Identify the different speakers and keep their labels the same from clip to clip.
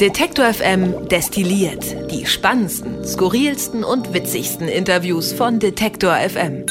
Speaker 1: Detektor FM destilliert die spannendsten, skurrilsten und witzigsten Interviews von Detektor FM.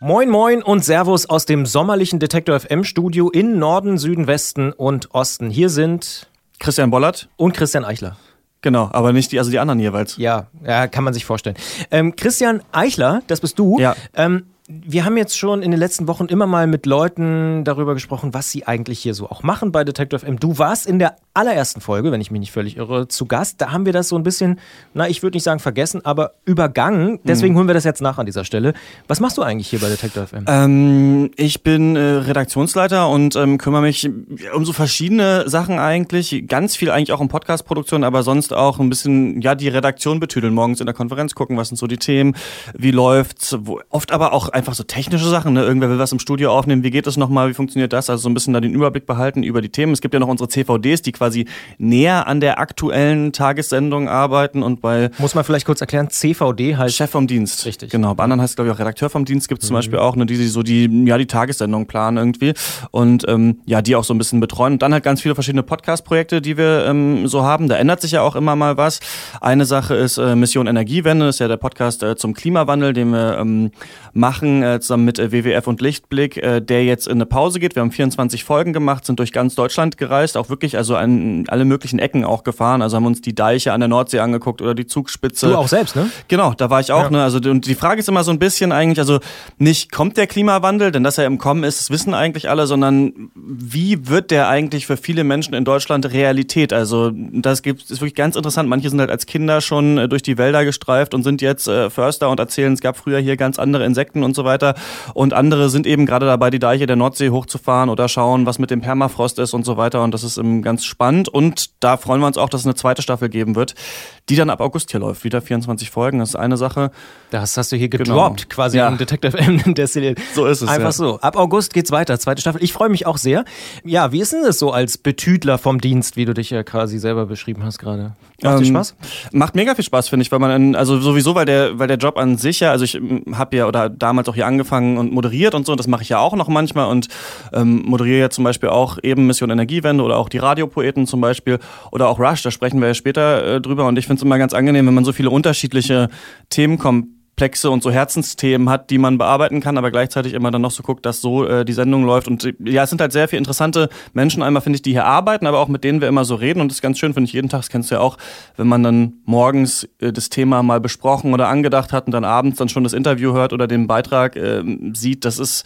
Speaker 2: Moin Moin und Servus aus dem sommerlichen Detektor FM Studio in Norden, Süden, Westen und Osten. Hier sind
Speaker 3: Christian Bollert
Speaker 2: und Christian Eichler.
Speaker 3: Genau, aber nicht die, also die anderen jeweils.
Speaker 2: Ja, ja, kann man sich vorstellen. Ähm, Christian Eichler, das bist du.
Speaker 3: Ja.
Speaker 2: Ähm, wir haben jetzt schon in den letzten Wochen immer mal mit Leuten darüber gesprochen, was sie eigentlich hier so auch machen bei Detective M. Du warst in der allerersten Folge, wenn ich mich nicht völlig irre, zu Gast. Da haben wir das so ein bisschen, na, ich würde nicht sagen vergessen, aber übergangen. Deswegen mhm. holen wir das jetzt nach an dieser Stelle. Was machst du eigentlich hier bei Detective M?
Speaker 3: Ähm, ich bin äh, Redaktionsleiter und ähm, kümmere mich um so verschiedene Sachen eigentlich. Ganz viel eigentlich auch um Podcast-Produktion, aber sonst auch ein bisschen, ja, die Redaktion betüdeln. Morgens in der Konferenz gucken, was sind so die Themen, wie läuft's, wo, oft aber auch einfach so technische Sachen. Ne? Irgendwer will was im Studio aufnehmen, wie geht das nochmal, wie funktioniert das? Also so ein bisschen da den Überblick behalten über die Themen. Es gibt ja noch unsere CVDs, die quasi näher an der aktuellen Tagessendung arbeiten und bei...
Speaker 2: Muss man vielleicht kurz erklären, CVD heißt...
Speaker 3: Chef vom Dienst.
Speaker 2: Richtig.
Speaker 3: Genau, bei anderen heißt es glaube ich auch Redakteur vom Dienst, gibt es zum mhm. Beispiel auch, ne, die so die, ja, die Tagessendung planen irgendwie und ähm, ja, die auch so ein bisschen betreuen. Und dann halt ganz viele verschiedene Podcast-Projekte, die wir ähm, so haben. Da ändert sich ja auch immer mal was. Eine Sache ist äh, Mission Energiewende, das ist ja der Podcast äh, zum Klimawandel, den wir ähm, machen äh, zusammen mit äh, WWF und Lichtblick, äh, der jetzt in eine Pause geht. Wir haben 24 Folgen gemacht, sind durch ganz Deutschland gereist, auch wirklich also an alle möglichen Ecken auch gefahren. Also haben uns die Deiche an der Nordsee angeguckt oder die Zugspitze.
Speaker 2: Du auch selbst, ne?
Speaker 3: Genau, da war ich auch. Ja. Ne? Also und die Frage ist immer so ein bisschen eigentlich, also nicht kommt der Klimawandel, denn dass er im Kommen ist, das wissen eigentlich alle, sondern wie wird der eigentlich für viele Menschen in Deutschland Realität? Also das gibt ist wirklich ganz interessant. Manche sind halt als Kinder schon äh, durch die Wälder gestreift und sind jetzt äh, Förster und erzählen, es gab früher hier ganz andere Insekten und so weiter. Und andere sind eben gerade dabei, die Deiche der Nordsee hochzufahren oder schauen, was mit dem Permafrost ist und so weiter. Und das ist eben ganz spannend. Und da freuen wir uns auch, dass es eine zweite Staffel geben wird, die dann ab August hier läuft. Wieder 24 Folgen, das ist eine Sache.
Speaker 2: Das hast du hier gedroppt, genau. quasi ja. im Detective M.
Speaker 3: So ist es.
Speaker 2: Einfach ja. so. Ab August geht's weiter, zweite Staffel. Ich freue mich auch sehr. Ja, wie ist denn das so als Betüdler vom Dienst, wie du dich ja quasi selber beschrieben hast gerade?
Speaker 3: Macht ähm, dir Spaß? Macht mega viel Spaß, finde ich, weil man, in, also sowieso, weil der, weil der Job an sich ja, also ich habe ja oder damals auch hier angefangen und moderiert und so, und das mache ich ja auch noch manchmal und ähm, moderiere ja zum Beispiel auch eben Mission Energiewende oder auch die Radiopoeten zum Beispiel oder auch Rush, da sprechen wir ja später äh, drüber und ich finde es immer ganz angenehm, wenn man so viele unterschiedliche Themen kommt Komplexe und so Herzensthemen hat, die man bearbeiten kann, aber gleichzeitig immer dann noch so guckt, dass so äh, die Sendung läuft. Und ja, es sind halt sehr viele interessante Menschen einmal, finde ich, die hier arbeiten, aber auch mit denen wir immer so reden. Und das ist ganz schön, finde ich, jeden Tag, das kennst du ja auch, wenn man dann morgens äh, das Thema mal besprochen oder angedacht hat und dann abends dann schon das Interview hört oder den Beitrag äh, sieht, das ist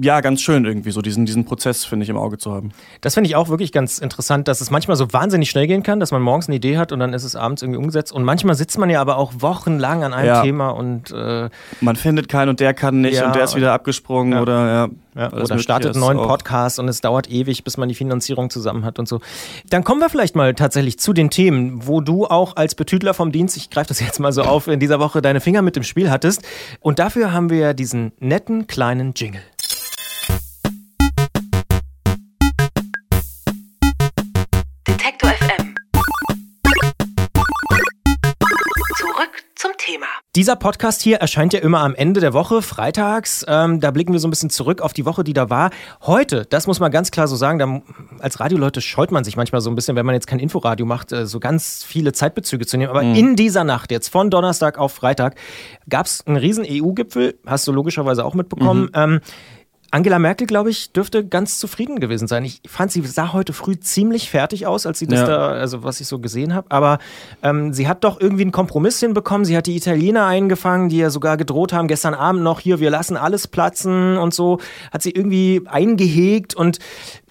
Speaker 3: ja, ganz schön irgendwie, so diesen, diesen Prozess, finde ich, im Auge zu haben.
Speaker 2: Das finde ich auch wirklich ganz interessant, dass es manchmal so wahnsinnig schnell gehen kann, dass man morgens eine Idee hat und dann ist es abends irgendwie umgesetzt. Und manchmal sitzt man ja aber auch wochenlang an einem ja. Thema und
Speaker 3: äh, man findet keinen und der kann nicht ja, und der ist wieder abgesprungen ja. oder ja.
Speaker 2: Ja, oder startet einen neuen Podcast und es dauert ewig, bis man die Finanzierung zusammen hat und so. Dann kommen wir vielleicht mal tatsächlich zu den Themen, wo du auch als Betüdler vom Dienst, ich greife das jetzt mal so auf, in dieser Woche deine Finger mit dem Spiel hattest. Und dafür haben wir ja diesen netten kleinen Jingle. Dieser Podcast hier erscheint ja immer am Ende der Woche, freitags. Ähm, da blicken wir so ein bisschen zurück auf die Woche, die da war. Heute, das muss man ganz klar so sagen, da, als Radioleute scheut man sich manchmal so ein bisschen, wenn man jetzt kein Inforadio macht, äh, so ganz viele Zeitbezüge zu nehmen. Aber mhm. in dieser Nacht, jetzt von Donnerstag auf Freitag, gab es einen riesen EU-Gipfel, hast du logischerweise auch mitbekommen. Mhm. Ähm, Angela Merkel, glaube ich, dürfte ganz zufrieden gewesen sein. Ich fand, sie sah heute früh ziemlich fertig aus, als sie das ja. da, also was ich so gesehen habe. Aber ähm, sie hat doch irgendwie einen Kompromiss hinbekommen. Sie hat die Italiener eingefangen, die ja sogar gedroht haben, gestern Abend noch hier, wir lassen alles platzen und so. Hat sie irgendwie eingehegt und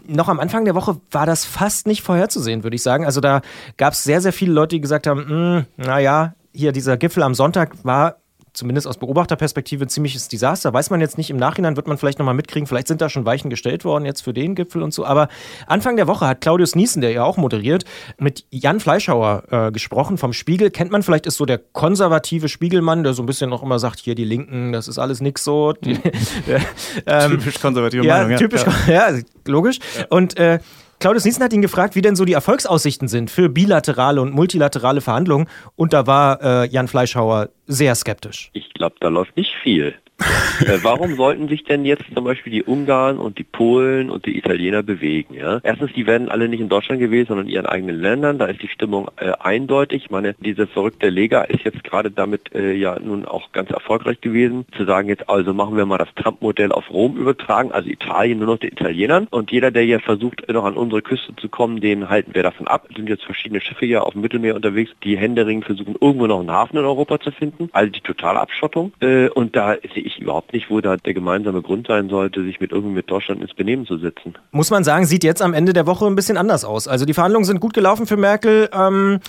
Speaker 2: noch am Anfang der Woche war das fast nicht vorherzusehen, würde ich sagen. Also da gab es sehr, sehr viele Leute, die gesagt haben, hm, naja, hier dieser Gipfel am Sonntag war zumindest aus Beobachterperspektive ein ziemliches Desaster. Weiß man jetzt nicht, im Nachhinein wird man vielleicht nochmal mitkriegen, vielleicht sind da schon Weichen gestellt worden jetzt für den Gipfel und so. Aber Anfang der Woche hat Claudius Niesen, der ja auch moderiert, mit Jan Fleischhauer äh, gesprochen vom Spiegel. Kennt man vielleicht, ist so der konservative Spiegelmann, der so ein bisschen noch immer sagt, hier die Linken, das ist alles nix so. Die,
Speaker 3: äh, ähm, typisch konservative
Speaker 2: ja,
Speaker 3: Meinung.
Speaker 2: Typisch, ja, ja logisch. Ja. Und äh, Claudius Niesen hat ihn gefragt, wie denn so die Erfolgsaussichten sind für bilaterale und multilaterale Verhandlungen. Und da war äh, Jan Fleischhauer sehr skeptisch.
Speaker 4: Ich glaube, da läuft nicht viel. äh, warum sollten sich denn jetzt zum Beispiel die Ungarn und die Polen und die Italiener bewegen? Ja? Erstens, die werden alle nicht in Deutschland gewesen, sondern in ihren eigenen Ländern. Da ist die Stimmung äh, eindeutig. Ich meine, diese verrückte Lega ist jetzt gerade damit äh, ja nun auch ganz erfolgreich gewesen, zu sagen, jetzt also machen wir mal das Trump-Modell auf Rom übertragen, also Italien nur noch den Italienern. Und jeder, der hier versucht, noch an unsere Küste zu kommen, den halten wir davon ab. Es sind jetzt verschiedene Schiffe hier auf dem Mittelmeer unterwegs, die händeringend versuchen, irgendwo noch einen Hafen in Europa zu finden. Also die totale Abschottung. Äh, und da sehe ich überhaupt nicht, wo da der gemeinsame Grund sein sollte, sich mit irgendwie mit Deutschland ins Benehmen zu setzen.
Speaker 2: Muss man sagen, sieht jetzt am Ende der Woche ein bisschen anders aus. Also die Verhandlungen sind gut gelaufen für Merkel. Ähm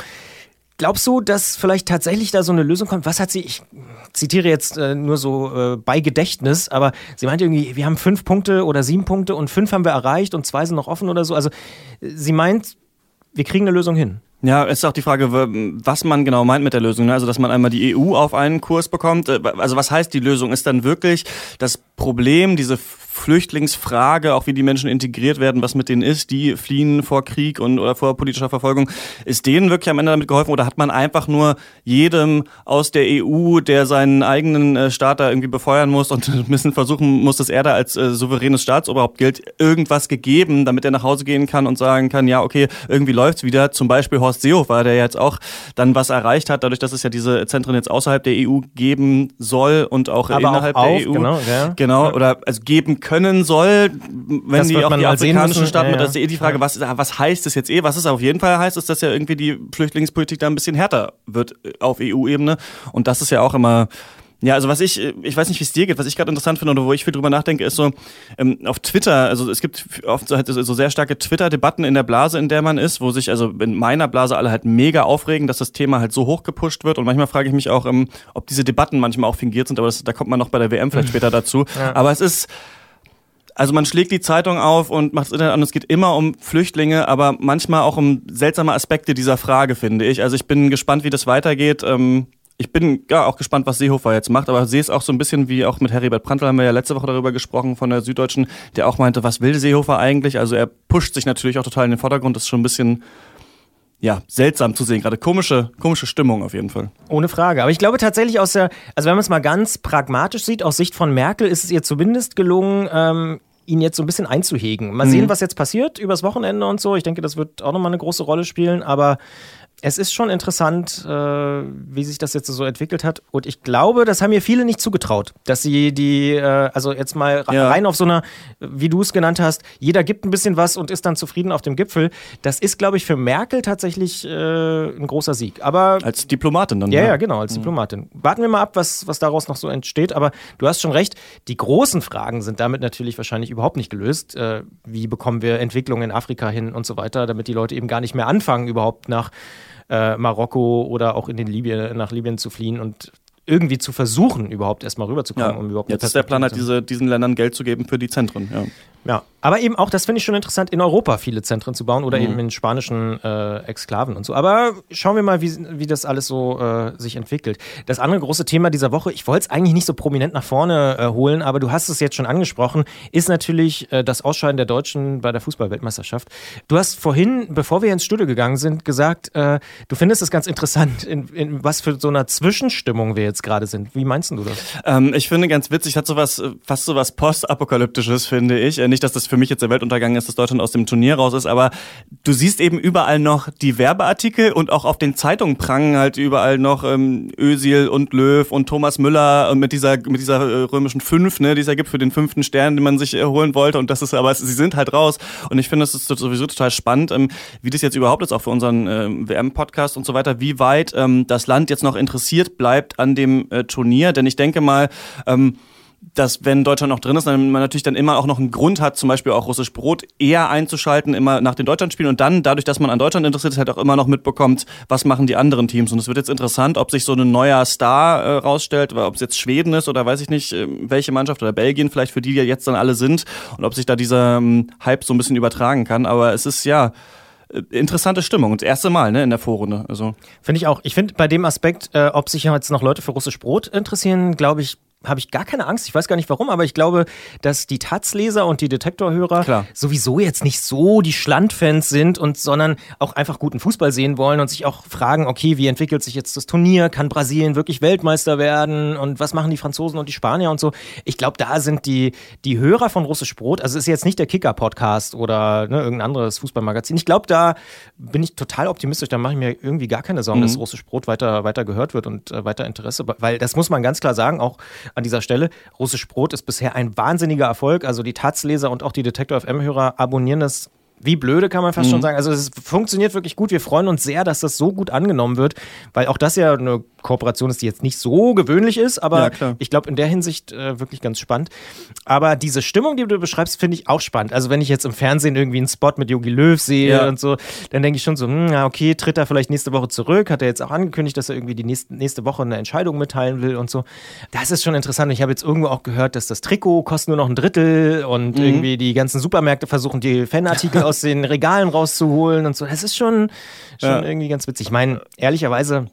Speaker 2: Glaubst du, dass vielleicht tatsächlich da so eine Lösung kommt? Was hat sie, ich zitiere jetzt äh, nur so äh, bei Gedächtnis, aber sie meinte irgendwie, wir haben fünf Punkte oder sieben Punkte und fünf haben wir erreicht und zwei sind noch offen oder so. Also sie meint, wir kriegen eine Lösung hin.
Speaker 3: Ja, ist auch die Frage, was man genau meint mit der Lösung. Ne? Also, dass man einmal die EU auf einen Kurs bekommt. Äh, also, was heißt die Lösung? Ist dann wirklich das Problem, diese Flüchtlingsfrage, auch wie die Menschen integriert werden, was mit denen ist, die fliehen vor Krieg und oder vor politischer Verfolgung, ist denen wirklich am Ende damit geholfen oder hat man einfach nur jedem aus der EU, der seinen eigenen äh, Staat da irgendwie befeuern muss und ein bisschen versuchen muss, dass er da als äh, souveränes Staatsoberhaupt gilt, irgendwas gegeben, damit er nach Hause gehen kann und sagen kann, ja, okay, irgendwie läuft's wieder. Zum Beispiel Horst Seehofer, der jetzt auch dann was erreicht hat, dadurch, dass es ja diese Zentren jetzt außerhalb der EU geben soll und auch
Speaker 2: Aber
Speaker 3: innerhalb
Speaker 2: auch
Speaker 3: der
Speaker 2: auf,
Speaker 3: EU.
Speaker 2: Genau, ja.
Speaker 3: Genau, oder also geben können soll, wenn
Speaker 2: Das
Speaker 3: die auch die afrikanischen. Staaten,
Speaker 2: Ja,
Speaker 3: das ist
Speaker 2: ja.
Speaker 3: eh die Frage, was, was heißt das jetzt eh? Was es auf jeden Fall heißt, ist, dass ja irgendwie die Flüchtlingspolitik da ein bisschen härter wird äh, auf EU-Ebene. Und das ist ja auch immer ja, also was ich, äh, ich weiß nicht, wie es dir geht, was ich gerade interessant finde oder wo ich viel drüber nachdenke, ist so, ähm, auf Twitter, also es gibt oft so, halt so sehr starke Twitter-Debatten in der Blase, in der man ist, wo sich also in meiner Blase alle halt mega aufregen, dass das Thema halt so hoch gepusht wird und manchmal frage ich mich auch, ähm, ob diese Debatten manchmal auch fingiert sind, aber das, da kommt man noch bei der WM vielleicht später dazu. Aber es ist, also man schlägt die Zeitung auf und macht das Internet an. Es geht immer um Flüchtlinge, aber manchmal auch um seltsame Aspekte dieser Frage, finde ich. Also ich bin gespannt, wie das weitergeht. Ähm, ich bin ja auch gespannt, was Seehofer jetzt macht, aber sehe es auch so ein bisschen wie auch mit Heribert Prantl haben wir ja letzte Woche darüber gesprochen von der Süddeutschen, der auch meinte, was will Seehofer eigentlich? Also er pusht sich natürlich auch total in den Vordergrund. Das ist schon ein bisschen ja, seltsam zu sehen. Gerade komische, komische Stimmung auf jeden Fall.
Speaker 2: Ohne Frage. Aber ich glaube tatsächlich aus der, also wenn man es mal ganz pragmatisch sieht, aus Sicht von Merkel ist es ihr zumindest gelungen, ähm, ihn jetzt so ein bisschen einzuhegen. Mal sehen, was jetzt passiert übers Wochenende und so. Ich denke, das wird auch nochmal eine große Rolle spielen, aber es ist schon interessant, äh, wie sich das jetzt so entwickelt hat. Und ich glaube, das haben mir viele nicht zugetraut, dass sie die, äh, also jetzt mal
Speaker 3: Ja.
Speaker 2: rein auf so einer, wie du es genannt hast, jeder gibt ein bisschen was und ist dann zufrieden auf dem Gipfel. Das ist, glaube ich, für Merkel tatsächlich äh, ein großer Sieg. Aber
Speaker 3: Als Diplomatin dann.
Speaker 2: ja,
Speaker 3: ne?
Speaker 2: ja, genau, als Diplomatin. Warten wir mal ab, was, was daraus noch so entsteht. Aber du hast schon recht, die großen Fragen sind damit natürlich wahrscheinlich überhaupt nicht gelöst. Äh, wie bekommen wir Entwicklung in Afrika hin und so weiter, damit die Leute eben gar nicht mehr anfangen, überhaupt nach äh, Marokko oder auch in den Libyen, nach Libyen zu fliehen und irgendwie zu versuchen, überhaupt erstmal rüberzukommen,
Speaker 3: Ja.
Speaker 2: um überhaupt
Speaker 3: Jetzt ist der Plan halt, diese, diesen Ländern Geld zu geben für die Zentren. Ja.
Speaker 2: ja, aber eben auch, das finde ich schon interessant, in Europa viele Zentren zu bauen oder
Speaker 3: Mhm.
Speaker 2: eben in spanischen äh, Exklaven und so. Aber schauen wir mal, wie, wie das alles so äh, sich entwickelt. Das andere große Thema dieser Woche, ich wollte es eigentlich nicht so prominent nach vorne äh, holen, aber du hast es jetzt schon angesprochen, ist natürlich äh, das Ausscheiden der Deutschen bei der Fußball-Weltmeisterschaft. Du hast vorhin, bevor wir ins Studio gegangen sind, gesagt, äh, du findest es ganz interessant, in, in was für so einer Zwischenstimmung wir jetzt gerade sind. Wie meinst du das?
Speaker 3: Ähm, ich finde ganz witzig, hat sowas, fast sowas postapokalyptisches, finde ich. Äh, Nicht, dass das für mich jetzt der Weltuntergang ist, dass Deutschland aus dem Turnier raus ist, aber du siehst eben überall noch die Werbeartikel und auch auf den Zeitungen prangen halt überall noch ähm, Özil und Löw und Thomas Müller mit dieser, mit dieser äh, römischen Fünf, ne, die es ja gibt für den fünften Stern, den man sich äh, holen wollte und das ist, aber sie sind halt raus und ich finde, es ist sowieso total spannend, ähm, wie das jetzt überhaupt ist, auch für unseren ähm, WM-Podcast und so weiter, wie weit ähm, das Land jetzt noch interessiert bleibt an dem äh, Turnier, denn ich denke mal, ähm, dass wenn Deutschland noch drin ist, dann man natürlich dann immer auch noch einen Grund hat, zum Beispiel auch russisch Brot eher einzuschalten, immer nach den Deutschlandspielen und dann, dadurch, dass man an Deutschland interessiert ist, halt auch immer noch mitbekommt, was machen die anderen Teams. Und es wird jetzt interessant, ob sich so ein neuer Star äh, rausstellt, ob es jetzt Schweden ist oder weiß ich nicht, äh, welche Mannschaft oder Belgien vielleicht, für die die jetzt dann alle sind und ob sich da dieser ähm, Hype so ein bisschen übertragen kann. Aber es ist ja äh, interessante Stimmung und das erste Mal ne, in der Vorrunde. Also
Speaker 2: Finde ich auch. Ich finde bei dem Aspekt, äh, ob sich jetzt noch Leute für russisch Brot interessieren, glaube ich, habe ich gar keine Angst. Ich weiß gar nicht warum, aber ich glaube, dass die Taz-Leser und die Detektorhörer sowieso jetzt nicht so die Schlandfans sind und sondern auch einfach guten Fußball sehen wollen und sich auch fragen, okay, wie entwickelt sich jetzt das Turnier? Kann Brasilien wirklich Weltmeister werden? Und was machen die Franzosen und die Spanier und so? Ich glaube, da sind die, die Hörer von Russisch Brot, also es ist jetzt nicht der Kicker-Podcast oder ne, irgendein anderes Fußballmagazin. Ich glaube, da bin ich total optimistisch. Da mache ich mir irgendwie gar keine Sorgen, mhm. dass Russisch Brot weiter, weiter gehört wird und äh, weiter Interesse, weil das muss man ganz klar sagen, auch an dieser Stelle. Russisch Brot ist bisher ein wahnsinniger Erfolg. Also die Taz-Leser und auch die Detektor FM-Hörer abonnieren das wie blöde kann man fast mhm. schon sagen. Also es funktioniert wirklich gut. Wir freuen uns sehr, dass das so gut angenommen wird, weil auch das ja eine Kooperation ist, die jetzt nicht so gewöhnlich ist, aber ja, ich glaube in der Hinsicht äh, wirklich ganz spannend. Aber diese Stimmung, die du beschreibst, finde ich auch spannend. Also wenn ich jetzt im Fernsehen irgendwie einen Spot mit Yogi Löw sehe ja. und so, dann denke ich schon so, hm, okay, tritt er vielleicht nächste Woche zurück, hat er jetzt auch angekündigt, dass er irgendwie die nächste, nächste Woche eine Entscheidung mitteilen will und so. Das ist schon interessant. Ich habe jetzt irgendwo auch gehört, dass das Trikot kostet nur noch ein Drittel und mhm. irgendwie die ganzen Supermärkte versuchen, die Fanartikel aus den Regalen rauszuholen und so. Das ist schon, schon ja. irgendwie ganz witzig. Ich meine, ehrlicherweise,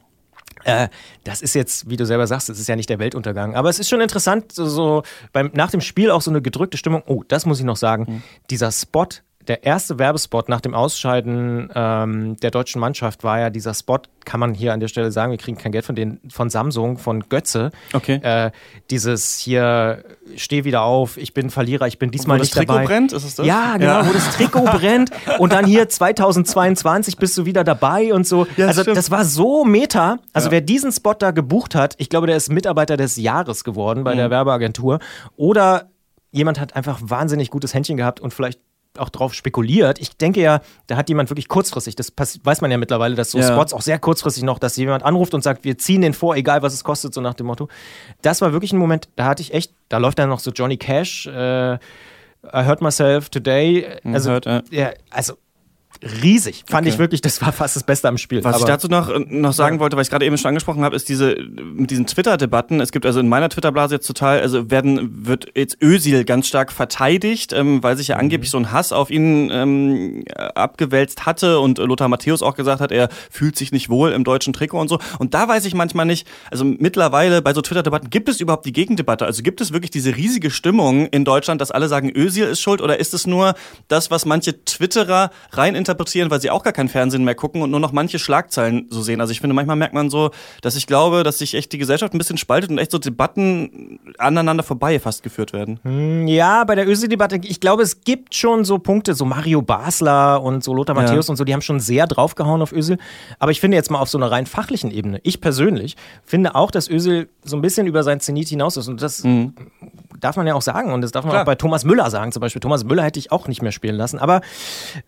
Speaker 2: äh, das ist jetzt, wie du selber sagst, das ist ja nicht der Weltuntergang. Aber es ist schon interessant, so, so beim, nach dem Spiel auch so eine gedrückte Stimmung. Oh, das muss ich noch sagen. Mhm. Dieser Spot der erste Werbespot nach dem Ausscheiden ähm, der deutschen Mannschaft war ja dieser Spot, kann man hier an der Stelle sagen, wir kriegen kein Geld von, den, von Samsung, von Götze.
Speaker 3: Okay.
Speaker 2: Äh, dieses hier, steh wieder auf, ich bin Verlierer, ich bin diesmal wo nicht
Speaker 3: das Trikot
Speaker 2: dabei.
Speaker 3: brennt, ist es das?
Speaker 2: Ja, genau, ja. wo das Trikot brennt und dann hier 2022 bist du wieder dabei und so. Ja, also stimmt. das war so meta. Also ja. wer diesen Spot da gebucht hat, ich glaube, der ist Mitarbeiter des Jahres geworden bei mhm. der Werbeagentur. Oder jemand hat einfach wahnsinnig gutes Händchen gehabt und vielleicht auch drauf spekuliert. Ich denke ja, da hat jemand wirklich kurzfristig, das weiß man ja mittlerweile, dass so ja. Spots auch sehr kurzfristig noch, dass jemand anruft und sagt, wir ziehen den vor, egal was es kostet, so nach dem Motto. Das war wirklich ein Moment, da hatte ich echt, da läuft dann noch so Johnny Cash, äh, I Hurt Myself Today.
Speaker 3: Mhm, also, hört, ja.
Speaker 2: ja, also riesig. Fand okay. ich wirklich, das war fast das Beste am Spiel.
Speaker 3: Was Aber, ich dazu noch, äh, noch sagen ja. wollte, weil ich gerade eben schon angesprochen habe, ist diese, mit diesen Twitter-Debatten, es gibt also in meiner Twitter-Blase jetzt total, also werden, wird jetzt Ösil ganz stark verteidigt, ähm, weil sich ja mhm. angeblich so ein Hass auf ihn ähm, abgewälzt hatte und Lothar Matthäus auch gesagt hat, er fühlt sich nicht wohl im deutschen Trikot und so. Und da weiß ich manchmal nicht, also mittlerweile bei so Twitter-Debatten, gibt es überhaupt die Gegendebatte? Also gibt es wirklich diese riesige Stimmung in Deutschland, dass alle sagen, Ösil ist schuld oder ist es nur das, was manche Twitterer rein interpretieren, weil sie auch gar kein Fernsehen mehr gucken und nur noch manche Schlagzeilen so sehen. Also ich finde, manchmal merkt man so, dass ich glaube, dass sich echt die Gesellschaft ein bisschen spaltet und echt so Debatten aneinander vorbei fast geführt werden.
Speaker 2: Hm, ja, bei der Öse-Debatte, ich glaube, es gibt schon so Punkte, so Mario Basler und so Lothar Matthäus ja. und so, die haben schon sehr draufgehauen auf Ösel. Aber ich finde jetzt mal auf so einer rein fachlichen Ebene, ich persönlich finde auch, dass Ösel so ein bisschen über sein Zenit hinaus ist. Und das mhm. darf man ja auch sagen. Und das darf man Klar. auch bei Thomas Müller sagen. Zum Beispiel, Thomas Müller hätte ich auch nicht mehr spielen lassen. Aber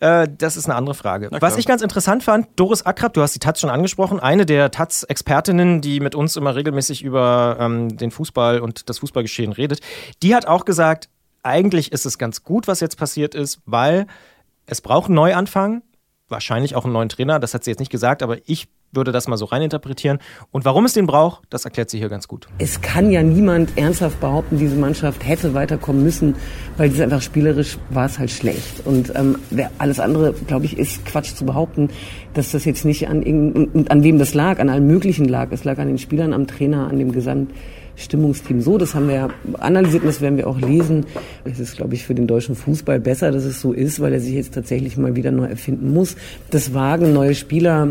Speaker 2: äh, das ist eine andere Frage. Was ich ganz interessant fand, Doris Akrab, du hast die Taz schon angesprochen, eine der Taz-Expertinnen, die mit uns immer regelmäßig über ähm, den Fußball und das Fußballgeschehen redet, die hat auch gesagt, eigentlich ist es ganz gut, was jetzt passiert ist, weil es braucht einen Neuanfang, wahrscheinlich auch einen neuen Trainer, das hat sie jetzt nicht gesagt, aber ich würde das mal so reininterpretieren. Und warum es den braucht, das erklärt sie hier ganz gut.
Speaker 5: Es kann ja niemand ernsthaft behaupten, diese Mannschaft hätte weiterkommen müssen, weil es einfach spielerisch war es halt schlecht. Und ähm, alles andere, glaube ich, ist Quatsch zu behaupten, dass das jetzt nicht an, an wem das lag, an allen möglichen lag. Es lag an den Spielern, am Trainer, an dem Gesamt. Stimmungsteam so. Das haben wir ja analysiert und das werden wir auch lesen. Es ist, glaube ich, für den deutschen Fußball besser, dass es so ist, weil er sich jetzt tatsächlich mal wieder neu erfinden muss. Das Wagen, neue Spieler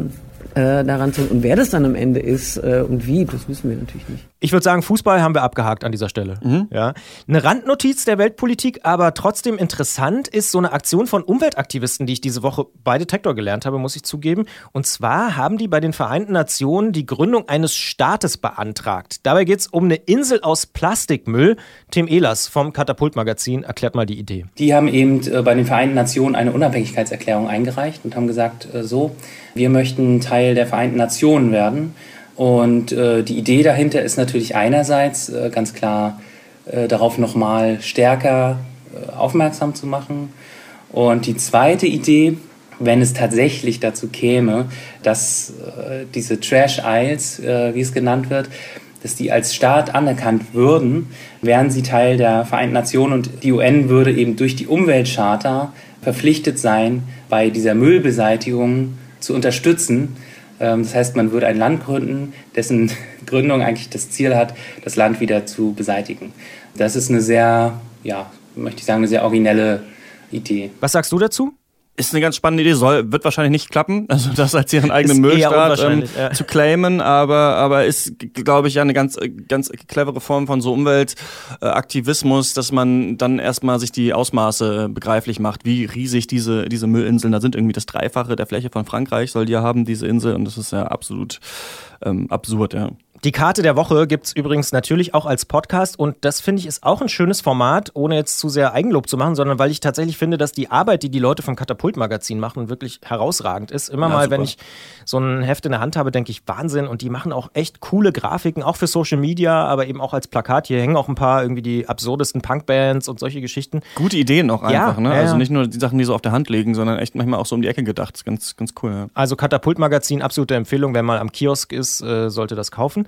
Speaker 5: äh, daran zu. Und wer das dann am Ende ist äh, und wie, das wissen wir natürlich nicht.
Speaker 2: Ich würde sagen, Fußball haben wir abgehakt an dieser Stelle. Mhm. Ja. Eine Randnotiz der Weltpolitik, aber trotzdem interessant ist so eine Aktion von Umweltaktivisten, die ich diese Woche bei Detektor gelernt habe, muss ich zugeben. Und zwar haben die bei den Vereinten Nationen die Gründung eines Staates beantragt. Dabei geht es um eine Insel aus Plastikmüll. Tim Ehlers vom Katapult-Magazin erklärt mal die Idee.
Speaker 6: Die haben eben äh, bei den Vereinten Nationen eine Unabhängigkeitserklärung eingereicht und haben gesagt, äh, so, wir möchten Teil der Vereinten Nationen werden. Und äh, die Idee dahinter ist natürlich einerseits äh, ganz klar äh, darauf nochmal stärker äh, aufmerksam zu machen. Und die zweite Idee, wenn es tatsächlich dazu käme, dass äh, diese Trash Isles, äh, wie es genannt wird, dass die als Staat anerkannt würden, wären sie Teil der Vereinten Nationen und die UN würde eben durch die Umweltcharta verpflichtet sein, bei dieser Müllbeseitigung zu unterstützen. Ähm, das heißt, man würde ein Land gründen, dessen Gründung eigentlich das Ziel hat, das Land wieder zu beseitigen. Das ist eine sehr, ja, möchte ich sagen, eine sehr originelle Idee.
Speaker 2: Was sagst du dazu?
Speaker 3: Ist eine ganz spannende Idee, soll, wird wahrscheinlich nicht klappen, also das als ihren eigenen Müllstaat ähm, ja. zu claimen, aber, aber ist, glaube ich, ja eine ganz, ganz clevere Form von so Umweltaktivismus, dass man dann erstmal sich die Ausmaße begreiflich macht, wie riesig diese, diese Müllinseln da sind. Irgendwie das Dreifache der Fläche von Frankreich soll die ja haben, diese Insel, und das ist ja absolut ähm, absurd, ja.
Speaker 2: Die Karte der Woche gibt es übrigens natürlich auch als Podcast und das finde ich ist auch ein schönes Format, ohne jetzt zu sehr Eigenlob zu machen, sondern weil ich tatsächlich finde, dass die Arbeit, die die Leute vom Katapult-Magazin machen, wirklich herausragend ist. Immer ja, mal, super. wenn ich so ein Heft in der Hand habe, denke ich Wahnsinn und die machen auch echt coole Grafiken, auch für Social Media, aber eben auch als Plakat. Hier hängen auch ein paar irgendwie die absurdesten Punkbands und solche Geschichten.
Speaker 3: Gute Ideen auch einfach, ja, ne? Ja, also nicht nur die Sachen, die so auf der Hand liegen, sondern echt manchmal auch so um die Ecke gedacht. Ganz, ganz cool. Ja.
Speaker 2: Also Katapult-Magazin, absolute Empfehlung, wenn man am Kiosk ist, äh, sollte das kaufen.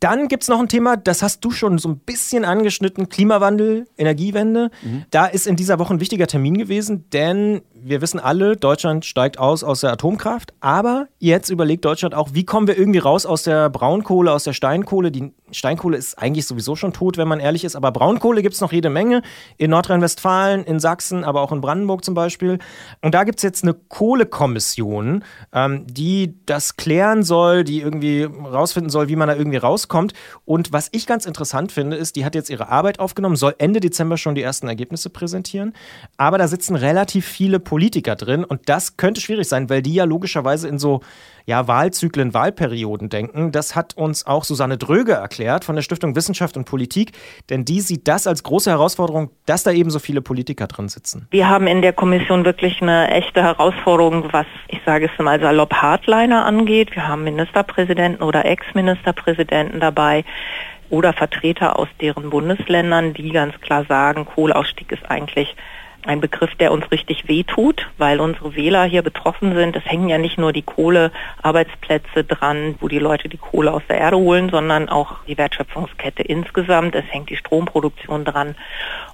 Speaker 2: Dann gibt es noch ein Thema, das hast du schon so ein bisschen angeschnitten, Klimawandel, Energiewende. Mhm. Da ist in dieser Woche ein wichtiger Termin gewesen, denn wir wissen alle, Deutschland steigt aus aus der Atomkraft, aber jetzt überlegt Deutschland auch, wie kommen wir irgendwie raus aus der Braunkohle, aus der Steinkohle. Die Steinkohle ist eigentlich sowieso schon tot, wenn man ehrlich ist, aber Braunkohle gibt es noch jede Menge. In Nordrhein-Westfalen, in Sachsen, aber auch in Brandenburg zum Beispiel. Und da gibt es jetzt eine Kohlekommission, ähm, die das klären soll, die irgendwie rausfinden soll, wie man da irgendwie rauskommt. Und was ich ganz interessant finde, ist, die hat jetzt ihre Arbeit aufgenommen, soll Ende Dezember schon die ersten Ergebnisse präsentieren. Aber da sitzen relativ viele Politiker drin und das könnte schwierig sein, weil die ja logischerweise in so ja, Wahlzyklen, Wahlperioden denken. Das hat uns auch Susanne Dröge erklärt von der Stiftung Wissenschaft und Politik, denn die sieht das als große Herausforderung, dass da eben so viele Politiker drin sitzen.
Speaker 7: Wir haben in der Kommission wirklich eine echte Herausforderung, was ich sage es mal salopp Hardliner angeht. Wir haben Ministerpräsidenten oder Ex-Ministerpräsidenten dabei oder Vertreter aus deren Bundesländern, die ganz klar sagen, Kohleausstieg ist eigentlich ein Begriff, der uns richtig wehtut, weil unsere Wähler hier betroffen sind. Es hängen ja nicht nur die Kohlearbeitsplätze dran, wo die Leute die Kohle aus der Erde holen, sondern auch die Wertschöpfungskette insgesamt. Es hängt die Stromproduktion dran.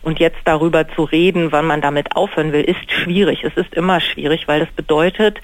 Speaker 7: Und jetzt darüber zu reden, wann man damit aufhören will, ist schwierig. Es ist immer schwierig, weil das bedeutet,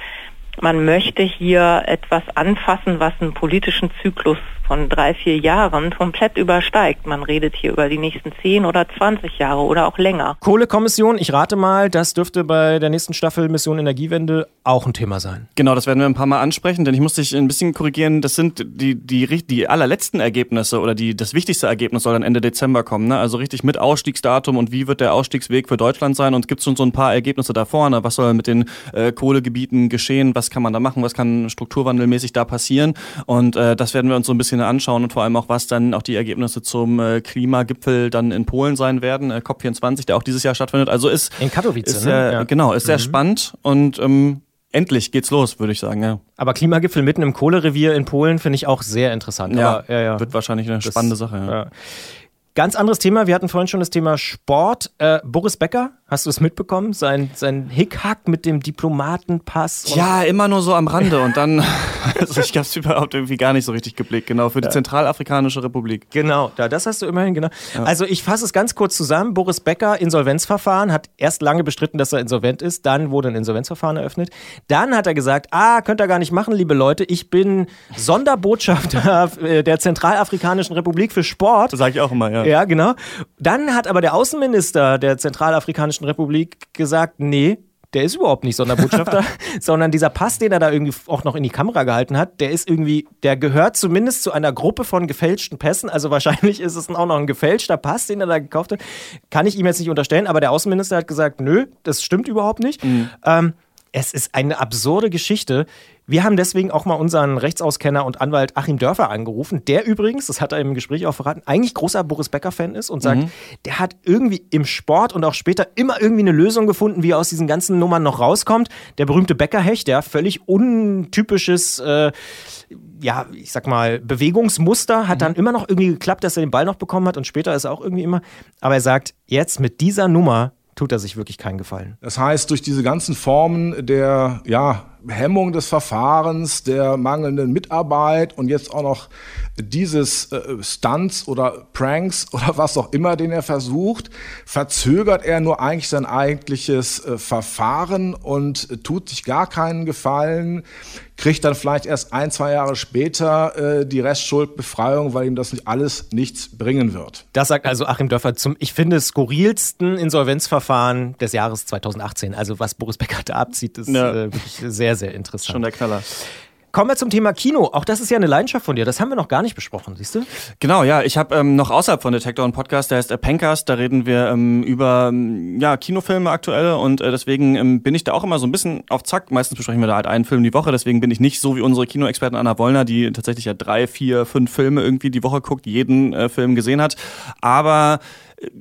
Speaker 7: man möchte hier etwas anfassen, was einen politischen Zyklus von drei, vier Jahren komplett übersteigt. Man redet hier über die nächsten zehn oder zwanzig Jahre oder auch länger.
Speaker 2: Kohlekommission, ich rate mal, das dürfte bei der nächsten Staffel Mission Energiewende auch ein Thema sein.
Speaker 3: Genau, das werden wir ein paar Mal ansprechen, denn ich muss dich ein bisschen korrigieren. Das sind die, die, die allerletzten Ergebnisse oder die, das wichtigste Ergebnis soll dann Ende Dezember kommen. Ne? Also richtig mit Ausstiegsdatum und wie wird der Ausstiegsweg für Deutschland sein und gibt es schon so ein paar Ergebnisse da vorne. Was soll mit den äh, Kohlegebieten geschehen? Was kann man da machen? Was kann strukturwandelmäßig da passieren? Und äh, das werden wir uns so ein bisschen anschauen und vor allem auch, was dann auch die Ergebnisse zum äh, Klimagipfel dann in Polen sein werden, äh, COP24, der auch dieses Jahr stattfindet. Also ist
Speaker 2: in Katowice,
Speaker 3: ist, ne? ja. genau, ist sehr mhm. spannend und ähm, endlich geht's los, würde ich sagen. Ja.
Speaker 2: Aber Klimagipfel mitten im Kohlerevier in Polen finde ich auch sehr interessant.
Speaker 3: Ja, Aber, ja, ja. wird wahrscheinlich eine das, spannende Sache. Ja.
Speaker 2: Ganz anderes Thema. Wir hatten vorhin schon das Thema Sport. Äh, Boris Becker, hast du es mitbekommen? Sein, sein Hickhack mit dem Diplomatenpass.
Speaker 3: Ja, immer nur so am Rande. Und dann, also ich habe es überhaupt irgendwie gar nicht so richtig geblickt. Genau, für die ja. Zentralafrikanische Republik.
Speaker 2: Genau, da, das hast du immerhin, genau. Ja. Also ich fasse es ganz kurz zusammen. Boris Becker, Insolvenzverfahren, hat erst lange bestritten, dass er insolvent ist. Dann wurde ein Insolvenzverfahren eröffnet. Dann hat er gesagt, ah, könnt ihr gar nicht machen, liebe Leute. Ich bin Sonderbotschafter der Zentralafrikanischen Republik für Sport.
Speaker 3: Das sage ich auch immer, ja.
Speaker 2: Ja. genau. Dann hat aber der Außenminister der Zentralafrikanischen Republik gesagt, nee, der ist überhaupt nicht Sonderbotschafter, sondern dieser Pass, den er da irgendwie auch noch in die Kamera gehalten hat, der ist irgendwie, der gehört zumindest zu einer Gruppe von gefälschten Pässen. Also wahrscheinlich ist es auch noch ein gefälschter Pass, den er da gekauft hat. Kann ich ihm jetzt nicht unterstellen, aber der Außenminister hat gesagt, nö, das stimmt überhaupt nicht. Mhm. Ähm, es ist eine absurde Geschichte. Wir haben deswegen auch mal unseren Rechtsauskenner und Anwalt Achim Dörfer angerufen, der übrigens, das hat er im Gespräch auch verraten, eigentlich großer Boris Becker-Fan ist und sagt, mhm. der hat irgendwie im Sport und auch später immer irgendwie eine Lösung gefunden, wie er aus diesen ganzen Nummern noch rauskommt. Der berühmte Becker-Hecht, der völlig untypisches, äh, ja, ich sag mal, Bewegungsmuster, hat mhm. dann immer noch irgendwie geklappt, dass er den Ball noch bekommen hat und später ist er auch irgendwie immer. Aber er sagt, jetzt mit dieser Nummer tut er sich wirklich keinen Gefallen.
Speaker 8: Das heißt, durch diese ganzen Formen der ja, Hemmung des Verfahrens, der mangelnden Mitarbeit und jetzt auch noch dieses äh, Stunts oder Pranks oder was auch immer, den er versucht, verzögert er nur eigentlich sein eigentliches äh, Verfahren und tut sich gar keinen Gefallen. Kriegt dann vielleicht erst ein, zwei Jahre später äh, die Restschuldbefreiung, weil ihm das nicht alles nichts bringen wird.
Speaker 2: Das sagt also Achim Dörfer zum, ich finde, skurrilsten Insolvenzverfahren des Jahres 2018. Also was Boris Becker da abzieht, ist ja. äh, wirklich sehr, sehr interessant.
Speaker 3: Schon der Knaller.
Speaker 2: Kommen wir zum Thema Kino. Auch das ist ja eine Leidenschaft von dir. Das haben wir noch gar nicht besprochen, siehst du?
Speaker 3: Genau, ja. Ich habe ähm, noch außerhalb von Detektor einen Podcast, der heißt äh, Pencast. Da reden wir ähm, über ähm, ja, Kinofilme aktuell und äh, deswegen ähm, bin ich da auch immer so ein bisschen auf Zack. Meistens besprechen wir da halt einen Film die Woche. Deswegen bin ich nicht so wie unsere Kinoexperten Anna Wollner, die tatsächlich ja drei, vier, fünf Filme irgendwie die Woche guckt, jeden äh, Film gesehen hat. Aber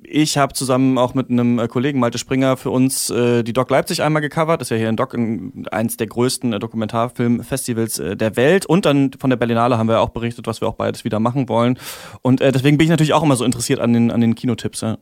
Speaker 3: ich habe zusammen auch mit einem äh, Kollegen Malte Springer für uns äh, die Doc Leipzig einmal gecovert. Das ist ja hier in Doc ein, eins der größten äh, Dokumentarfilmfestivals äh, der Welt. Und dann von der Berlinale haben wir auch berichtet, was wir auch beides wieder machen wollen. Und äh, deswegen bin ich natürlich auch immer so interessiert an den, an den Kinotipps. Ja.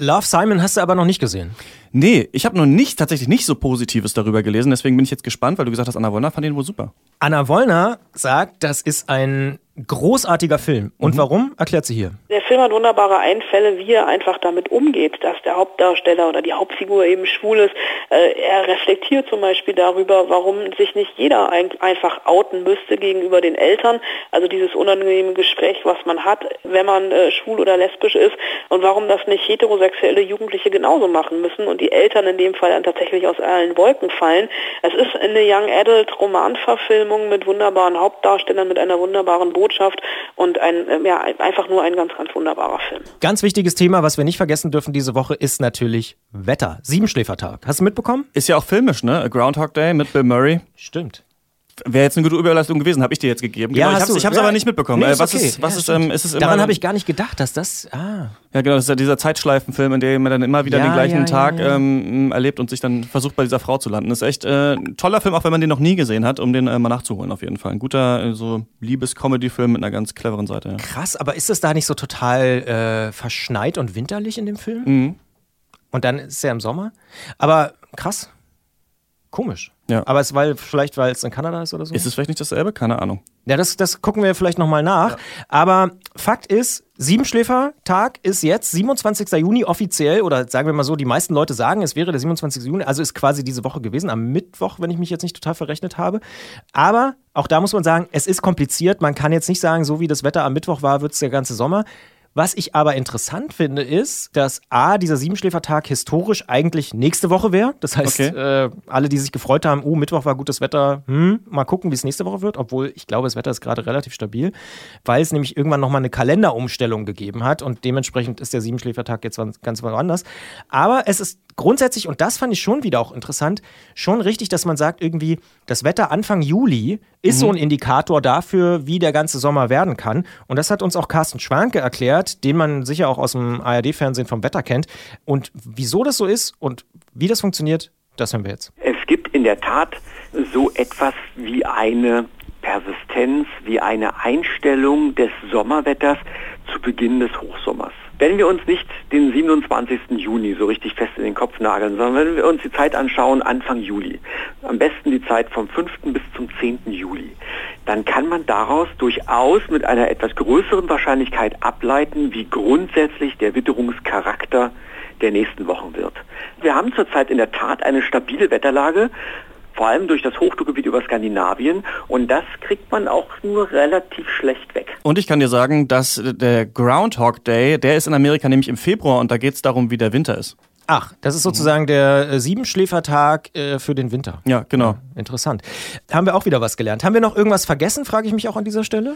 Speaker 2: Love Simon hast du aber noch nicht gesehen.
Speaker 3: Nee, ich habe noch nicht tatsächlich nicht so Positives darüber gelesen. Deswegen bin ich jetzt gespannt, weil du gesagt hast, Anna Wollner fand den wohl super.
Speaker 2: Anna Wollner sagt, das ist ein großartiger Film. Und mhm. warum, erklärt sie hier.
Speaker 9: Der Film hat wunderbare Einfälle, wie er einfach damit umgeht, dass der Hauptdarsteller oder die Hauptfigur eben schwul ist. Äh, er reflektiert zum Beispiel darüber, warum sich nicht jeder ein, einfach outen müsste gegenüber den Eltern. Also dieses unangenehme Gespräch, was man hat, wenn man äh, schwul oder lesbisch ist und warum das nicht heterosexuelle Jugendliche genauso machen müssen und die Eltern in dem Fall dann tatsächlich aus allen Wolken fallen. Es ist eine Young Adult Romanverfilmung mit wunderbaren Hauptdarstellern, mit einer wunderbaren Botschaft Botschaft und ein, ähm, ja, einfach nur ein ganz, ganz wunderbarer Film.
Speaker 2: Ganz wichtiges Thema, was wir nicht vergessen dürfen diese Woche, ist natürlich Wetter. Siebenschläfertag. Hast du mitbekommen?
Speaker 3: Ist ja auch filmisch, ne? A Groundhog Day mit Bill Murray.
Speaker 2: Stimmt.
Speaker 3: Wäre jetzt eine gute Überleistung gewesen, habe ich dir jetzt gegeben.
Speaker 2: Ja,
Speaker 3: genau, ich habe es ja. aber nicht mitbekommen. Nee,
Speaker 2: ist
Speaker 3: was
Speaker 2: okay.
Speaker 3: ist, was
Speaker 2: ja,
Speaker 3: ist, ähm, ist es immer
Speaker 2: Daran habe ich gar nicht gedacht, dass das. Ah.
Speaker 3: Ja, genau, das ist ja dieser Zeitschleifenfilm, in dem man dann immer wieder
Speaker 2: Ja,
Speaker 3: den gleichen Tag. Ähm, erlebt und sich dann versucht, bei dieser Frau zu landen. Das ist echt äh, ein toller Film, auch wenn man den noch nie gesehen hat, um den äh, mal nachzuholen, auf jeden Fall. Ein guter äh, so Liebes-Comedy-Film mit einer ganz cleveren Seite.
Speaker 2: Krass, aber ist es da nicht so total äh, verschneit und winterlich in dem Film?
Speaker 3: Mhm.
Speaker 2: Und dann ist es ja im Sommer. Aber krass. Komisch.
Speaker 3: Ja.
Speaker 2: Aber es weil vielleicht, weil es in Kanada ist oder so?
Speaker 3: Ist es vielleicht nicht dasselbe? Keine Ahnung.
Speaker 2: Ja, das, das gucken wir vielleicht nochmal nach. Aber Fakt ist, Siebenschläfertag ist jetzt 27. Juni offiziell, oder sagen wir mal so, die meisten Leute sagen, es wäre der 27. Juni, also ist quasi diese Woche gewesen, am Mittwoch, wenn ich mich jetzt nicht total verrechnet habe. Aber auch da muss man sagen, es ist kompliziert. Man kann jetzt nicht sagen, so wie das Wetter am Mittwoch war, wird es der ganze Sommer. Was ich aber interessant finde, ist, dass A, dieser Siebenschläfertag historisch eigentlich nächste Woche wäre. Das heißt,
Speaker 3: Okay.
Speaker 2: äh, alle, die sich gefreut haben, oh, Mittwoch war gutes Wetter, hm, mal gucken, wie es nächste Woche wird. Obwohl ich glaube, das Wetter ist gerade relativ stabil, weil es nämlich irgendwann nochmal eine Kalenderumstellung gegeben hat und dementsprechend ist der Siebenschläfertag jetzt ganz- woanders. Aber es ist grundsätzlich, und das fand ich schon wieder auch interessant, schon richtig, dass man sagt, irgendwie, das Wetter Anfang Juli ist so ein Indikator dafür, wie der ganze Sommer werden kann. Und das hat uns auch Carsten Schwanke erklärt, den man sicher auch aus dem ARD-Fernsehen vom Wetter kennt. Und wieso das so ist und wie das funktioniert, das hören wir jetzt.
Speaker 10: Es gibt in der Tat so etwas wie eine Persistenz, wie eine Einstellung des Sommerwetters zu Beginn des Hochsommers. Wenn wir uns nicht den 27. Juni so richtig fest in den Kopf nageln, sondern wenn wir uns die Zeit anschauen, Anfang Juli, am besten die Zeit vom 5. bis zum 10. Juli, dann kann man daraus durchaus mit einer etwas größeren Wahrscheinlichkeit ableiten, wie grundsätzlich der Witterungscharakter der nächsten Wochen wird. Wir haben zurzeit in der Tat eine stabile Wetterlage, vor allem durch das Hochdruckgebiet über Skandinavien und das kriegt man auch nur relativ schlecht weg.
Speaker 3: Und ich kann dir sagen, dass der Groundhog Day, der ist in Amerika nämlich im Februar und da geht es darum, wie der Winter ist.
Speaker 2: Ach, das ist sozusagen der äh, Siebenschläfertag äh, für den Winter.
Speaker 3: Ja, genau.
Speaker 2: Interessant. Haben wir auch wieder was gelernt. Haben wir noch irgendwas vergessen, frage ich mich auch an dieser Stelle?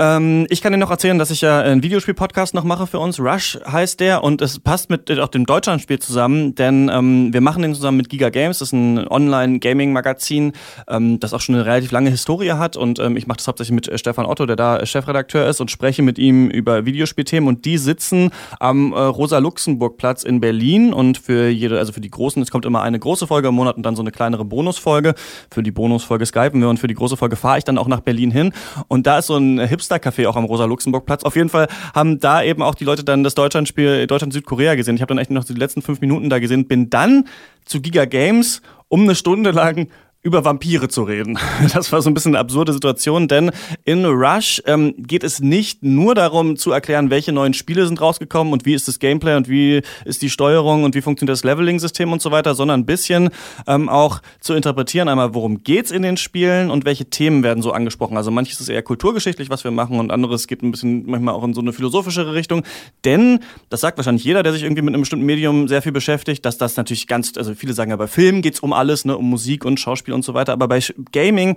Speaker 3: Ähm, ich kann dir noch erzählen, dass ich ja einen Videospiel-Podcast noch mache für uns. Rush heißt der und es passt mit auch dem Deutschlandspiel zusammen, denn ähm, wir machen den zusammen mit Giga Games. Das ist ein Online-Gaming-Magazin, ähm, das auch schon eine relativ lange Historie hat und ähm, ich mache das hauptsächlich mit äh, Stefan Otto, der da äh, Chefredakteur ist und spreche mit ihm über Videospielthemen und die sitzen am äh, Rosa-Luxemburg-Platz in Berlin und für jede, also für die großen, es kommt immer eine große Folge im Monat und dann so eine kleinere Bonusfolge. Für die Bonusfolge skypen wir und für die große Folge fahre ich dann auch nach Berlin hin und da ist so ein Hipster-Café auch am Rosa-Luxemburg-Platz. Auf jeden Fall haben da eben auch die Leute dann das Deutschlandspiel Deutschland-Südkorea gesehen. Ich habe dann echt noch die letzten fünf Minuten da gesehen, bin dann zu Giga Games um eine Stunde lang über Vampire zu reden. Das war so ein bisschen eine absurde Situation, denn in Rush ähm, geht es nicht nur darum zu erklären, welche neuen Spiele sind rausgekommen und wie ist das Gameplay und wie ist die Steuerung und wie funktioniert das Leveling-System und so weiter, sondern ein bisschen ähm, auch zu interpretieren, einmal worum geht's in den Spielen und welche Themen werden so angesprochen. Also manches ist eher kulturgeschichtlich, was wir machen und anderes geht ein bisschen manchmal auch in so eine philosophischere Richtung. Denn, das sagt wahrscheinlich jeder, der sich irgendwie mit einem bestimmten Medium sehr viel beschäftigt, dass das natürlich ganz, also viele sagen ja, bei Filmen geht's um alles, ne, um Musik und Schauspiel und so weiter, aber bei Gaming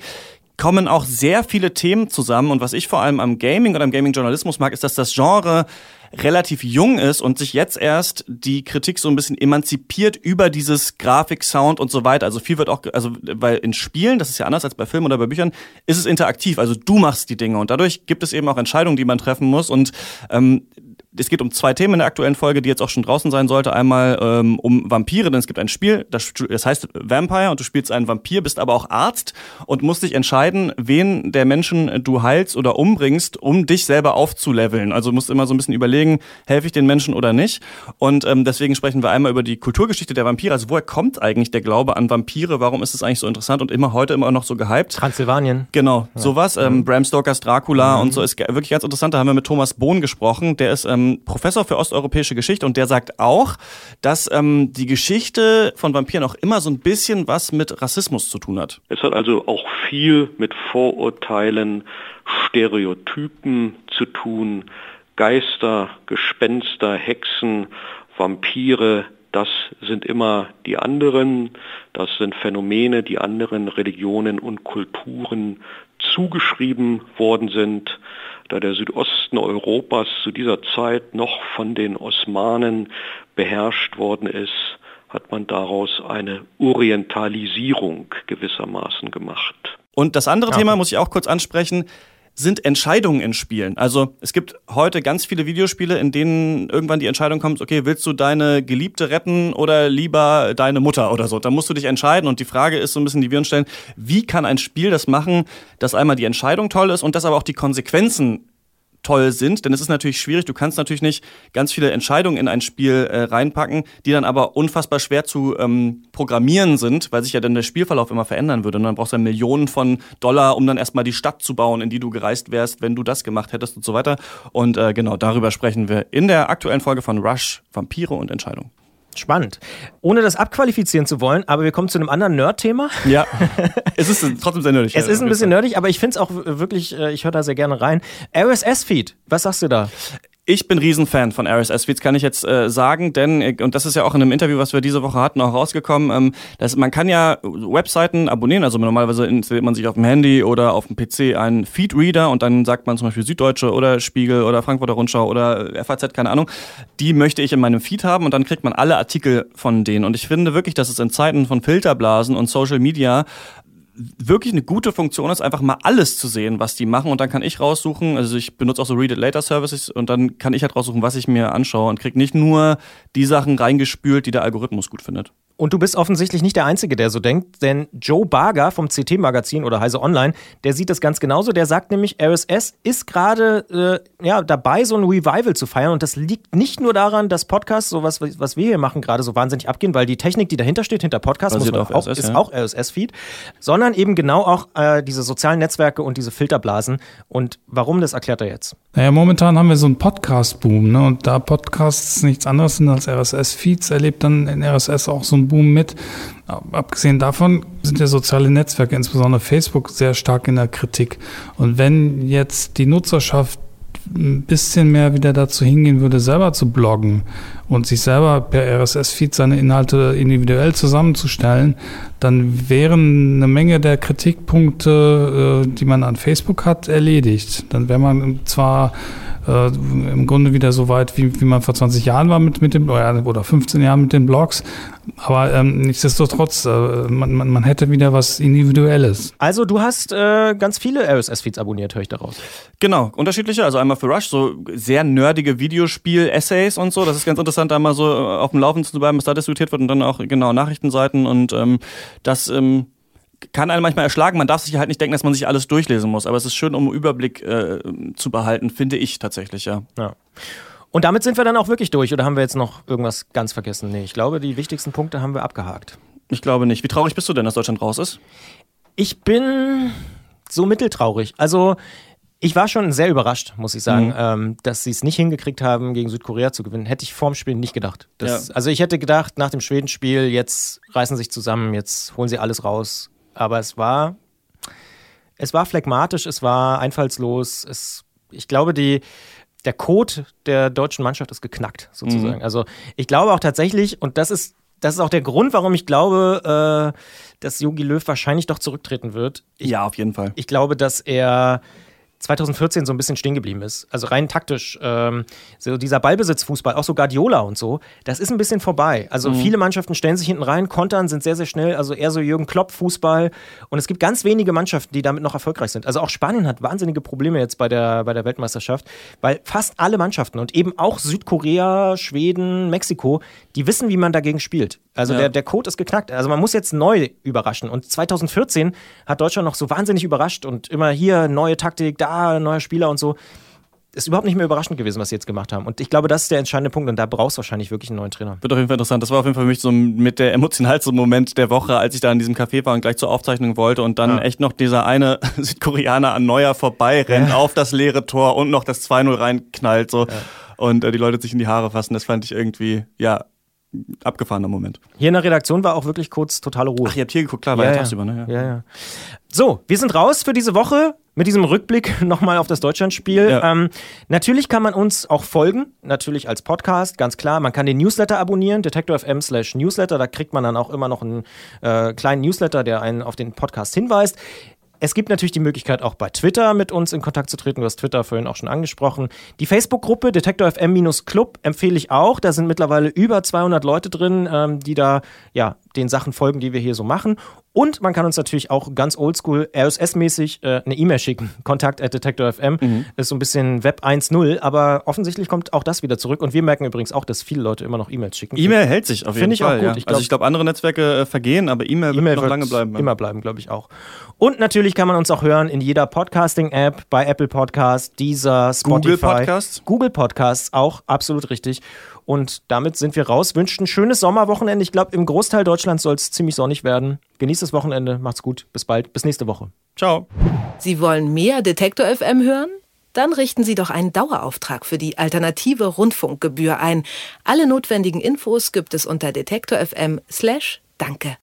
Speaker 3: kommen auch sehr viele Themen zusammen. Und was ich vor allem am Gaming oder am Gaming-Journalismus mag, ist, dass das Genre relativ jung ist und sich jetzt erst die Kritik so ein bisschen emanzipiert über dieses Grafik, Sound und so weiter. Also viel wird auch, also weil in Spielen, das ist ja anders als bei Filmen oder bei Büchern, ist es interaktiv. Also du machst die Dinge und dadurch gibt es eben auch Entscheidungen, die man treffen muss. Und ähm, es geht um zwei Themen in der aktuellen Folge, die jetzt auch schon draußen sein sollte. Einmal ähm, um Vampire, denn es gibt ein Spiel, das, das heißt Vampire und du spielst einen Vampir, bist aber auch Arzt und musst dich entscheiden, wen der Menschen du heilst oder umbringst, um dich selber aufzuleveln. Also musst immer so ein bisschen überlegen, helfe ich den Menschen oder nicht. Und ähm, deswegen sprechen wir einmal über die Kulturgeschichte der Vampire. Also woher kommt eigentlich der Glaube an Vampire? Warum ist es eigentlich so interessant und immer heute immer noch so gehypt?
Speaker 2: Transsilvanien.
Speaker 3: Genau, ja. sowas. Ähm, Bram Stokers Dracula mhm. und so ist wirklich ganz interessant. Da haben wir mit Thomas Bohn gesprochen. Der ist ähm, ähm, Professor für osteuropäische Geschichte und der sagt auch, dass ähm, die Geschichte von Vampiren auch immer so ein bisschen was mit Rassismus zu tun hat.
Speaker 11: Es hat also auch viel mit Vorurteilen, Stereotypen zu tun. Geister, Gespenster, Hexen, Vampire, das sind immer die anderen, das sind Phänomene, die anderen Religionen und Kulturen zugeschrieben worden sind da der Südosten Europas zu dieser Zeit noch von den Osmanen beherrscht worden ist, hat man daraus eine Orientalisierung gewissermaßen gemacht.
Speaker 3: Und das andere ja. Thema muss ich auch kurz ansprechen sind Entscheidungen in Spielen. Also es gibt heute ganz viele Videospiele, in denen irgendwann die Entscheidung kommt, okay, willst du deine Geliebte retten oder lieber deine Mutter oder so? Da musst du dich entscheiden und die Frage ist so ein bisschen, die wir uns stellen, wie kann ein Spiel das machen, dass einmal die Entscheidung toll ist und dass aber auch die Konsequenzen toll sind, denn es ist natürlich schwierig, du kannst natürlich nicht ganz viele Entscheidungen in ein Spiel äh, reinpacken, die dann aber unfassbar schwer zu ähm, programmieren sind, weil sich ja dann der Spielverlauf immer verändern würde. Und dann brauchst du ja Millionen von Dollar, um dann erstmal die Stadt zu bauen, in die du gereist wärst, wenn du das gemacht hättest und so weiter. Und äh, genau darüber sprechen wir in der aktuellen Folge von Rush, Vampire und Entscheidungen.
Speaker 2: Spannend. Ohne das abqualifizieren zu wollen, aber wir kommen zu einem anderen Nerd-Thema.
Speaker 3: Ja, es ist trotzdem sehr nerdig.
Speaker 2: Es ist ein bisschen nerdig, aber ich finde es auch wirklich, äh, ich höre da sehr gerne rein. RSS-Feed, was sagst du da?
Speaker 3: Ich bin Riesenfan von RSS-Feeds, kann ich jetzt äh, sagen, denn, äh, und das ist ja auch in einem Interview, was wir diese Woche hatten, auch rausgekommen, ähm, dass man kann ja Webseiten abonnieren, also normalerweise installiert man sich auf dem Handy oder auf dem PC einen Feed-Reader und dann sagt man zum Beispiel Süddeutsche oder Spiegel oder Frankfurter Rundschau oder FAZ, keine Ahnung, die möchte ich in meinem Feed haben und dann kriegt man alle Artikel von denen. Und ich finde wirklich, dass es in Zeiten von Filterblasen und Social Media wirklich eine gute Funktion ist, einfach mal alles zu sehen, was die machen und dann kann ich raussuchen, also ich benutze auch so Read It Later Services und dann kann ich halt raussuchen, was ich mir anschaue und krieg nicht nur die Sachen reingespült, die der Algorithmus gut findet.
Speaker 2: Und du bist offensichtlich nicht der Einzige, der so denkt, denn Joe Barger vom CT-Magazin oder Heise Online, der sieht das ganz genauso. Der sagt nämlich, RSS ist gerade äh, ja, dabei, so ein Revival zu feiern. Und das liegt nicht nur daran, dass Podcasts, so was, was wir hier machen, gerade so wahnsinnig abgehen, weil die Technik, die dahinter steht, hinter Podcasts, muss man auch, RSS, ist ja. auch RSS-Feed, sondern eben genau auch äh, diese sozialen Netzwerke und diese Filterblasen. Und warum, das erklärt er jetzt.
Speaker 12: Naja, momentan haben wir so einen Podcast-Boom. Ne? Und da Podcasts nichts anderes sind als RSS-Feeds, erlebt dann in RSS auch so ein Boom mit. Abgesehen davon sind ja soziale Netzwerke, insbesondere Facebook, sehr stark in der Kritik. Und wenn jetzt die Nutzerschaft ein bisschen mehr wieder dazu hingehen würde, selber zu bloggen und sich selber per RSS-Feed seine Inhalte individuell zusammenzustellen, dann wären eine Menge der Kritikpunkte, äh, die man an Facebook hat, erledigt. Dann wäre man zwar äh, im Grunde wieder so weit, wie, wie man vor 20 Jahren war mit, mit dem, oder 15 Jahren mit den Blogs. Aber ähm, nichtsdestotrotz, äh, man, man, man hätte wieder was Individuelles.
Speaker 2: Also du hast äh, ganz viele RSS-Feeds abonniert, höre ich daraus.
Speaker 3: Genau, unterschiedliche. Also einmal für Rush, so sehr nerdige Videospiel-Essays und so. Das ist ganz interessant, da mal so äh, auf dem Laufenden zu bleiben, was da diskutiert wird und dann auch genau Nachrichtenseiten und ähm, das ähm, kann einen manchmal erschlagen. Man darf sich halt nicht denken, dass man sich alles durchlesen muss. Aber es ist schön, um einen Überblick äh, zu behalten, finde ich tatsächlich, ja.
Speaker 2: ja. Und damit sind wir dann auch wirklich durch. Oder haben wir jetzt noch irgendwas ganz vergessen? Nee, ich glaube, die wichtigsten Punkte haben wir abgehakt.
Speaker 3: Ich glaube nicht. Wie traurig bist du denn, dass Deutschland raus ist?
Speaker 2: Ich bin so mitteltraurig. Also ich war schon sehr überrascht, muss ich sagen,
Speaker 3: Mhm.
Speaker 2: ähm, dass sie es nicht hingekriegt haben, gegen Südkorea zu gewinnen. Hätte ich vorm Spiel nicht gedacht. Das,
Speaker 3: Ja.
Speaker 2: Also ich hätte gedacht, nach dem Schwedenspiel, jetzt reißen sie sich zusammen, jetzt holen sie alles raus. Aber es war, es war phlegmatisch, es war einfallslos. Es, ich glaube, die, der Code der deutschen Mannschaft ist geknackt, sozusagen.
Speaker 3: Mhm.
Speaker 2: Also ich glaube auch tatsächlich, und das ist, das ist auch der Grund, warum ich glaube, äh, dass Jogi Löw wahrscheinlich doch zurücktreten wird. Ich,
Speaker 3: ja, auf jeden Fall.
Speaker 2: Ich glaube, dass er 2014 so ein bisschen stehen geblieben ist. Also rein taktisch. Ähm, so dieser Ballbesitzfußball, auch so Guardiola und so, das ist ein bisschen vorbei. Also
Speaker 3: Mhm.
Speaker 2: viele Mannschaften stellen sich hinten rein, kontern, sind sehr, sehr schnell. Also eher so Jürgen Klopp-Fußball. Und es gibt ganz wenige Mannschaften, die damit noch erfolgreich sind. Also auch Spanien hat wahnsinnige Probleme jetzt bei der, bei der Weltmeisterschaft, weil fast alle Mannschaften und eben auch Südkorea, Schweden, Mexiko, die wissen, wie man dagegen spielt. Also
Speaker 3: Ja.
Speaker 2: der, der Code ist geknackt. Also man muss jetzt neu überraschen. Und 2014 hat Deutschland noch so wahnsinnig überrascht und immer hier neue Taktik, da neuer Spieler und so. Ist überhaupt nicht mehr überraschend gewesen, was sie jetzt gemacht haben. Und ich glaube, das ist der entscheidende Punkt und da brauchst du wahrscheinlich wirklich einen neuen Trainer.
Speaker 3: Wird auf jeden Fall interessant. Das war auf jeden Fall für mich so mit der emotionalste Moment der Woche, als ich da in diesem Café war und gleich zur Aufzeichnung wollte und dann
Speaker 2: Ja.
Speaker 3: echt noch dieser eine Südkoreaner an Neuer vorbeirennt auf das leere Tor und noch das 2-0 reinknallt so und äh, die Leute sich in die Haare fassen. Das fand ich irgendwie, ja, abgefahrener Moment.
Speaker 2: Hier in der Redaktion war auch wirklich kurz totale Ruhe.
Speaker 3: Ach, ihr habt hier geguckt, klar, war ja,
Speaker 2: ja,
Speaker 3: tagsüber, ne?
Speaker 2: Ja, ja. So, wir sind raus für diese Woche mit diesem Rückblick nochmal auf das Deutschlandspiel.
Speaker 3: Ja.
Speaker 2: Ähm, natürlich kann man uns auch folgen, natürlich als Podcast, ganz klar. Man kann den Newsletter abonnieren, detektor.fm slash Newsletter. Da kriegt man dann auch immer noch einen äh, kleinen Newsletter, der einen auf den Podcast hinweist. Es gibt natürlich die Möglichkeit, auch bei Twitter mit uns in Kontakt zu treten. Du hast Twitter vorhin auch schon angesprochen. Die Facebook-Gruppe Detektor FM-Club empfehle ich auch. Da sind mittlerweile über 200 Leute drin, ähm, die da ja den Sachen folgen, die wir hier so machen. Und man kann uns natürlich auch ganz oldschool RSS-mäßig äh, eine E-Mail schicken. Kontakt at Detektor FM
Speaker 3: Mhm.
Speaker 2: ist so ein bisschen Web 1.0, aber offensichtlich kommt auch das wieder zurück. Und wir merken übrigens auch, dass viele Leute immer noch E-Mails schicken.
Speaker 3: E-Mail hält sich auf jeden
Speaker 2: Finde ich auch
Speaker 3: Fall.
Speaker 2: gut.
Speaker 3: Ja.
Speaker 2: Ich glaub-
Speaker 3: also ich glaube, andere Netzwerke äh, vergehen, aber E-Mail wird
Speaker 2: E-Mail
Speaker 3: noch lange bleiben. ja.
Speaker 2: Immer bleiben, glaube ich auch. Und natürlich kann man uns auch hören in jeder Podcasting-App, bei Apple Podcasts, Deezer, Spotify.
Speaker 3: Google Podcasts?
Speaker 2: Google Podcasts, auch absolut richtig. Und damit sind wir raus. Wünscht ein schönes Sommerwochenende. Ich glaube, im Großteil Deutschlands soll es ziemlich sonnig werden. Genießt das Wochenende. Macht's gut. Bis bald. Bis nächste Woche.
Speaker 3: Ciao.
Speaker 1: Sie wollen mehr Detektor FM hören? Dann richten Sie doch einen Dauerauftrag für die alternative Rundfunkgebühr ein. Alle notwendigen Infos gibt es unter detektor.fm/danke.